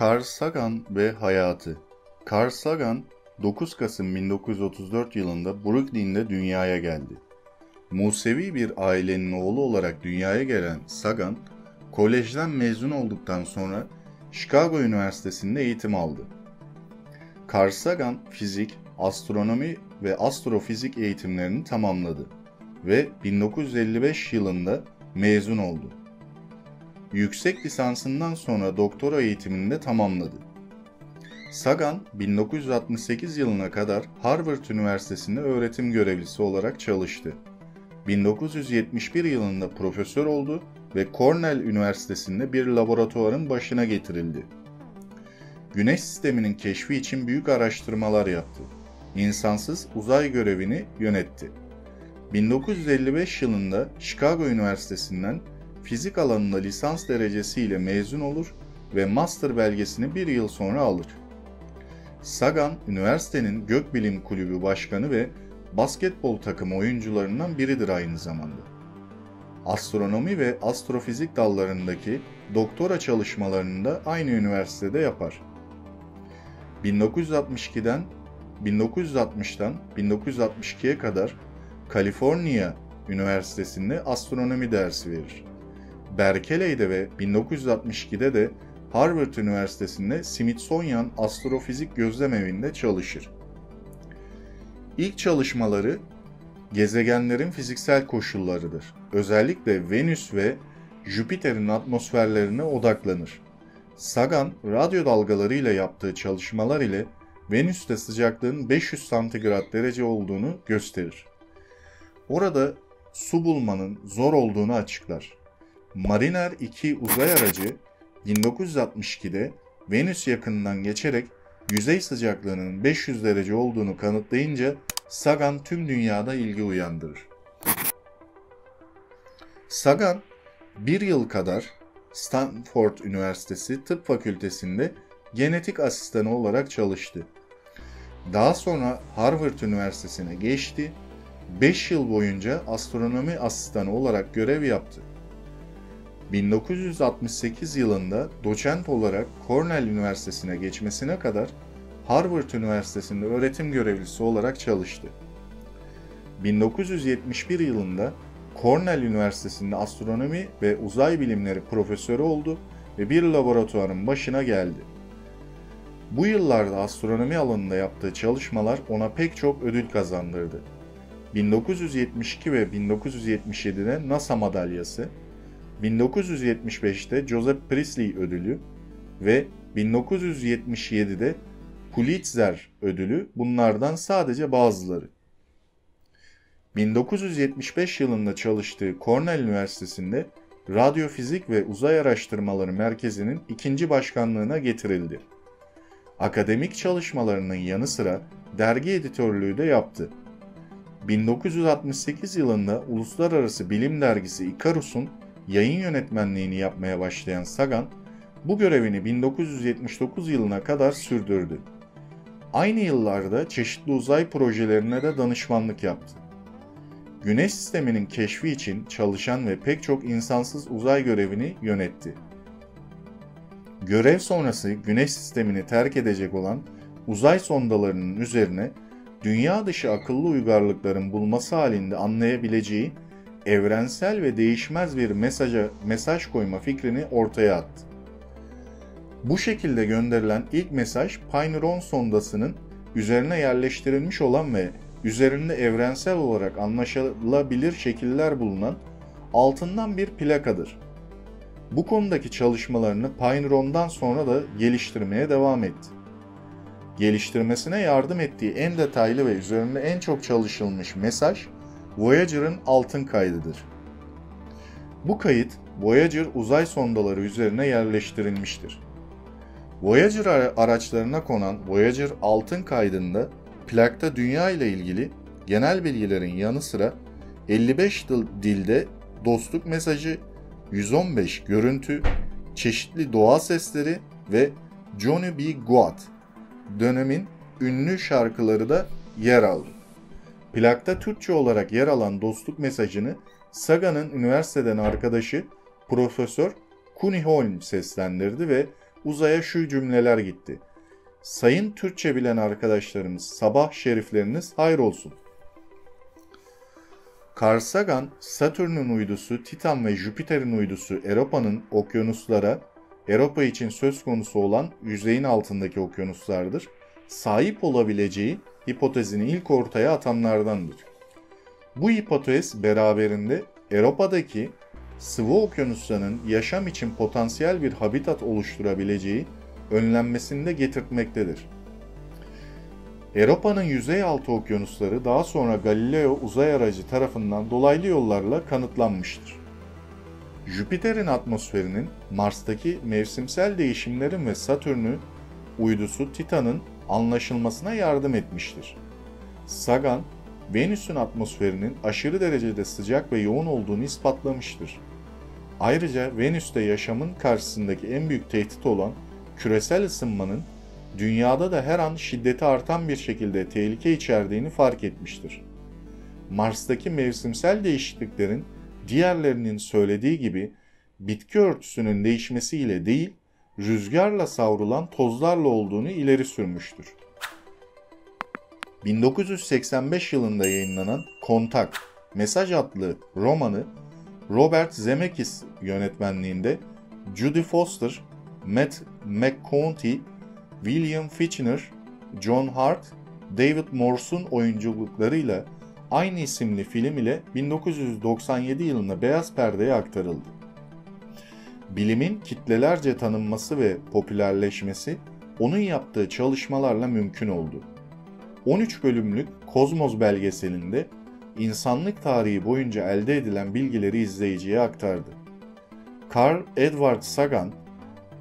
Carl Sagan ve hayatı Carl Sagan 9 Kasım 1934 yılında Brooklyn'de dünyaya geldi. Musevi bir ailenin oğlu olarak dünyaya gelen Sagan, kolejden mezun olduktan sonra Chicago Üniversitesi'nde eğitim aldı. Carl Sagan fizik, astronomi ve astrofizik eğitimlerini tamamladı ve 1955 yılında mezun oldu. Yüksek lisansından sonra doktora eğitimini de tamamladı. Sagan 1968 yılına kadar Harvard Üniversitesi'nde öğretim görevlisi olarak çalıştı. 1971 yılında profesör oldu ve Cornell Üniversitesi'nde bir laboratuvarın başına getirildi. Güneş sisteminin keşfi için büyük araştırmalar yaptı. İnsansız uzay görevini yönetti. 1955 yılında Chicago Üniversitesi'nden fizik alanında lisans derecesiyle mezun olur ve master belgesini bir yıl sonra alır. Sagan, üniversitenin Gökbilim Kulübü Başkanı ve basketbol takımı oyuncularından biridir aynı zamanda. Astronomi ve astrofizik dallarındaki doktora çalışmalarını da aynı üniversitede yapar. 1962'den 1960'tan 1962'ye kadar Kaliforniya Üniversitesi'nde astronomi dersi verir. Berkeley'de ve 1962'de de Harvard Üniversitesi'nde Smithsonian Astrofizik Gözlem Evi'nde çalışır. İlk çalışmaları gezegenlerin fiziksel koşullarıdır. Özellikle Venüs ve Jüpiter'in atmosferlerine odaklanır. Sagan, radyo dalgalarıyla yaptığı çalışmalar ile Venüs'te sıcaklığın 500 santigrat derece olduğunu gösterir. Orada su bulmanın zor olduğunu açıklar. Mariner 2 uzay aracı 1962'de Venüs yakınından geçerek yüzey sıcaklığının 500 derece olduğunu kanıtlayınca Sagan tüm dünyada ilgi uyandırır. Sagan bir yıl kadar Stanford Üniversitesi Tıp Fakültesi'nde genetik asistanı olarak çalıştı. Daha sonra Harvard Üniversitesi'ne geçti. 5 yıl boyunca astronomi asistanı olarak görev yaptı. 1968 yılında doçent olarak Cornell Üniversitesi'ne geçmesine kadar Harvard Üniversitesi'nde öğretim görevlisi olarak çalıştı. 1971 yılında Cornell Üniversitesi'nde astronomi ve uzay bilimleri profesörü oldu ve bir laboratuvarın başına geldi. Bu yıllarda astronomi alanında yaptığı çalışmalar ona pek çok ödül kazandırdı. 1972 ve 1977'de NASA madalyası, 1975'te Joseph Priestley ödülü ve 1977'de Pulitzer ödülü bunlardan sadece bazıları. 1975 yılında çalıştığı Cornell Üniversitesi'nde Radyofizik ve Uzay Araştırmaları Merkezi'nin ikinci başkanlığına getirildi. Akademik çalışmalarının yanı sıra dergi editörlüğü de yaptı. 1968 yılında Uluslararası Bilim Dergisi Icarus'un yayın yönetmenliğini yapmaya başlayan Sagan, bu görevini 1979 yılına kadar sürdürdü. Aynı yıllarda çeşitli uzay projelerine de danışmanlık yaptı. Güneş sisteminin keşfi için çalışan ve pek çok insansız uzay görevini yönetti. Görev sonrası Güneş sistemini terk edecek olan uzay sondalarının üzerine dünya dışı akıllı uygarlıkların bulması halinde anlayabileceği evrensel ve değişmez bir mesaja mesaj koyma fikrini ortaya attı. Bu şekilde gönderilen ilk mesaj Pineron sondasının üzerine yerleştirilmiş olan ve üzerinde evrensel olarak anlaşılabilir şekiller bulunan altından bir plakadır. Bu konudaki çalışmalarını Pineron'dan sonra da geliştirmeye devam etti. Geliştirmesine yardım ettiği en detaylı ve üzerinde en çok çalışılmış mesaj Voyager'ın altın kaydıdır. Bu kayıt Voyager uzay sondaları üzerine yerleştirilmiştir. Voyager araçlarına konan Voyager altın kaydında plakta dünya ile ilgili genel bilgilerin yanı sıra 55 dilde dostluk mesajı, 115 görüntü, çeşitli doğa sesleri ve Johnny B. Goat dönemin ünlü şarkıları da yer aldı. Plakta Türkçe olarak yer alan dostluk mesajını Saga'nın üniversiteden arkadaşı Profesör Kuni Holm seslendirdi ve uzaya şu cümleler gitti. Sayın Türkçe bilen arkadaşlarımız sabah şerifleriniz hayır olsun. Carl Sagan, Satürn'ün uydusu Titan ve Jüpiter'in uydusu Europa'nın okyanuslara, Europa için söz konusu olan yüzeyin altındaki okyanuslardır, sahip olabileceği hipotezini ilk ortaya atanlardandır. Bu hipotez beraberinde Europa'daki sıvı okyanuslarının yaşam için potansiyel bir habitat oluşturabileceği önlenmesini de getirtmektedir. Europa'nın yüzey altı okyanusları daha sonra Galileo uzay aracı tarafından dolaylı yollarla kanıtlanmıştır. Jüpiter'in atmosferinin Mars'taki mevsimsel değişimlerin ve Satürn'ü uydusu Titan'ın anlaşılmasına yardım etmiştir. Sagan, Venüs'ün atmosferinin aşırı derecede sıcak ve yoğun olduğunu ispatlamıştır. Ayrıca Venüs'te yaşamın karşısındaki en büyük tehdit olan küresel ısınmanın dünyada da her an şiddeti artan bir şekilde tehlike içerdiğini fark etmiştir. Mars'taki mevsimsel değişikliklerin diğerlerinin söylediği gibi bitki örtüsünün değişmesiyle değil, rüzgarla savrulan tozlarla olduğunu ileri sürmüştür. 1985 yılında yayınlanan Kontak, Mesaj adlı romanı Robert Zemeckis yönetmenliğinde Judy Foster, Matt McConaughey, William Fichtner, John Hart, David Morse'un oyunculuklarıyla aynı isimli film ile 1997 yılında beyaz perdeye aktarıldı. Bilimin kitlelerce tanınması ve popülerleşmesi onun yaptığı çalışmalarla mümkün oldu. 13 bölümlük Kozmos belgeselinde insanlık tarihi boyunca elde edilen bilgileri izleyiciye aktardı. Carl Edward Sagan,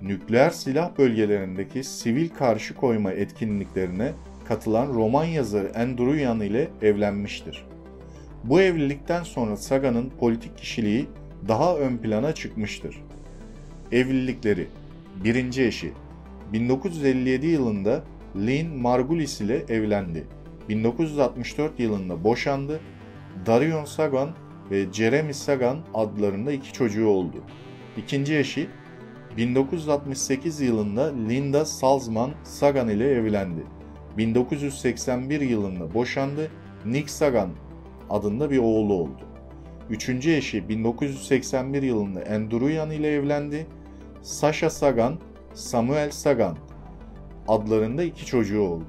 nükleer silah bölgelerindeki sivil karşı koyma etkinliklerine katılan roman yazarı Andrew Yan ile evlenmiştir. Bu evlilikten sonra Sagan'ın politik kişiliği daha ön plana çıkmıştır. Evlilikleri Birinci eşi 1957 yılında Lynn Margulis ile evlendi. 1964 yılında boşandı. Darion Sagan ve Jeremy Sagan adlarında iki çocuğu oldu. İkinci eşi 1968 yılında Linda Salzman Sagan ile evlendi. 1981 yılında boşandı. Nick Sagan adında bir oğlu oldu. Üçüncü eşi 1981 yılında Andrew ile evlendi. Sasha Sagan, Samuel Sagan adlarında iki çocuğu oldu.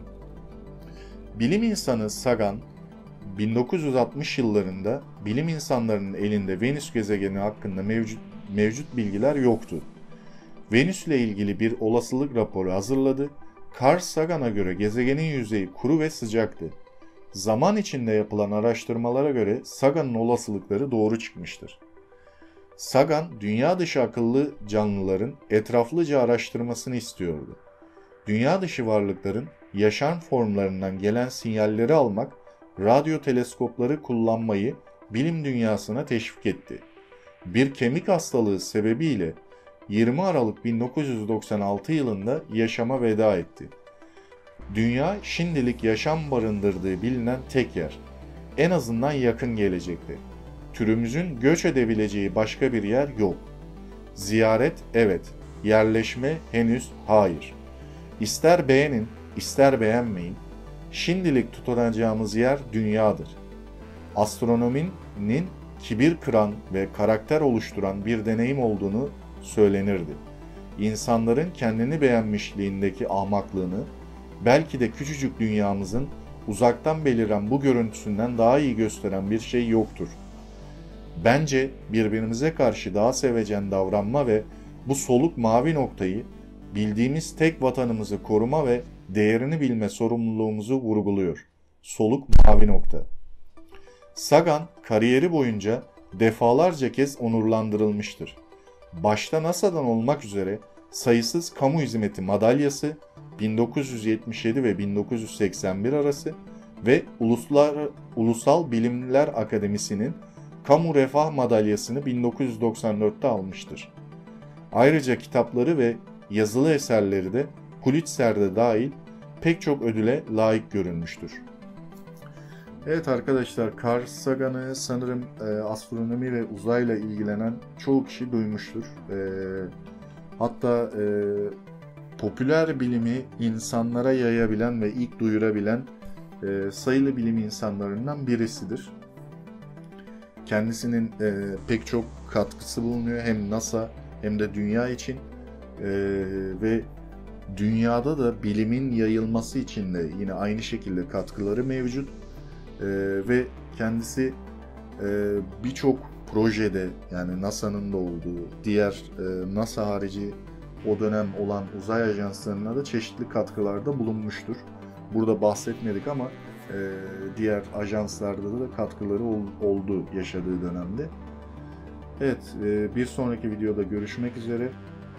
Bilim insanı Sagan, 1960 yıllarında bilim insanlarının elinde Venüs gezegeni hakkında mevcut, mevcut bilgiler yoktu. Venüs ile ilgili bir olasılık raporu hazırladı. Carl Sagan'a göre gezegenin yüzeyi kuru ve sıcaktı. Zaman içinde yapılan araştırmalara göre Sagan'ın olasılıkları doğru çıkmıştır. Sagan, dünya dışı akıllı canlıların etraflıca araştırmasını istiyordu. Dünya dışı varlıkların yaşam formlarından gelen sinyalleri almak, radyo teleskopları kullanmayı bilim dünyasına teşvik etti. Bir kemik hastalığı sebebiyle 20 Aralık 1996 yılında yaşama veda etti. Dünya şimdilik yaşam barındırdığı bilinen tek yer. En azından yakın gelecekte. Türümüzün göç edebileceği başka bir yer yok. Ziyaret evet, yerleşme henüz hayır. İster beğenin, ister beğenmeyin, şimdilik tutunacağımız yer dünyadır. Astronominin kibir kıran ve karakter oluşturan bir deneyim olduğunu söylenirdi. İnsanların kendini beğenmişliğindeki ahmaklığını, belki de küçücük dünyamızın uzaktan beliren bu görüntüsünden daha iyi gösteren bir şey yoktur. Bence birbirimize karşı daha sevecen davranma ve bu soluk mavi noktayı bildiğimiz tek vatanımızı koruma ve değerini bilme sorumluluğumuzu vurguluyor. Soluk mavi nokta. Sagan kariyeri boyunca defalarca kez onurlandırılmıştır. Başta NASA'dan olmak üzere sayısız kamu hizmeti madalyası 1977 ve 1981 arası ve Uluslar, Ulusal Bilimler Akademisi'nin Kamu Refah Madalyası'nı 1994'te almıştır. Ayrıca kitapları ve yazılı eserleri de Pulitzer'de dahil pek çok ödüle layık görülmüştür. Evet arkadaşlar Carl Sagan'ı sanırım e, astronomi ve uzayla ilgilenen çoğu kişi duymuştur. E, hatta e, popüler bilimi insanlara yayabilen ve ilk duyurabilen e, sayılı bilim insanlarından birisidir. Kendisinin e, pek çok katkısı bulunuyor hem NASA hem de dünya için e, ve dünyada da bilimin yayılması için de yine aynı şekilde katkıları mevcut e, ve kendisi e, birçok projede yani NASA'nın da olduğu diğer e, NASA harici o dönem olan uzay ajanslarına da çeşitli katkılarda bulunmuştur. Burada bahsetmedik ama diğer ajanslarda da katkıları ol, oldu yaşadığı dönemde. Evet, e, bir sonraki videoda görüşmek üzere.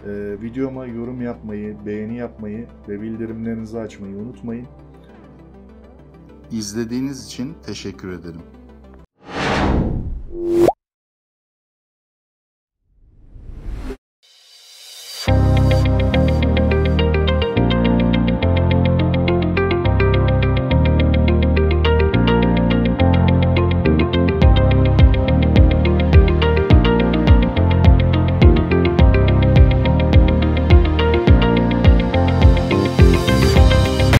E, videoma yorum yapmayı, beğeni yapmayı ve bildirimlerinizi açmayı unutmayın. İzlediğiniz için teşekkür ederim.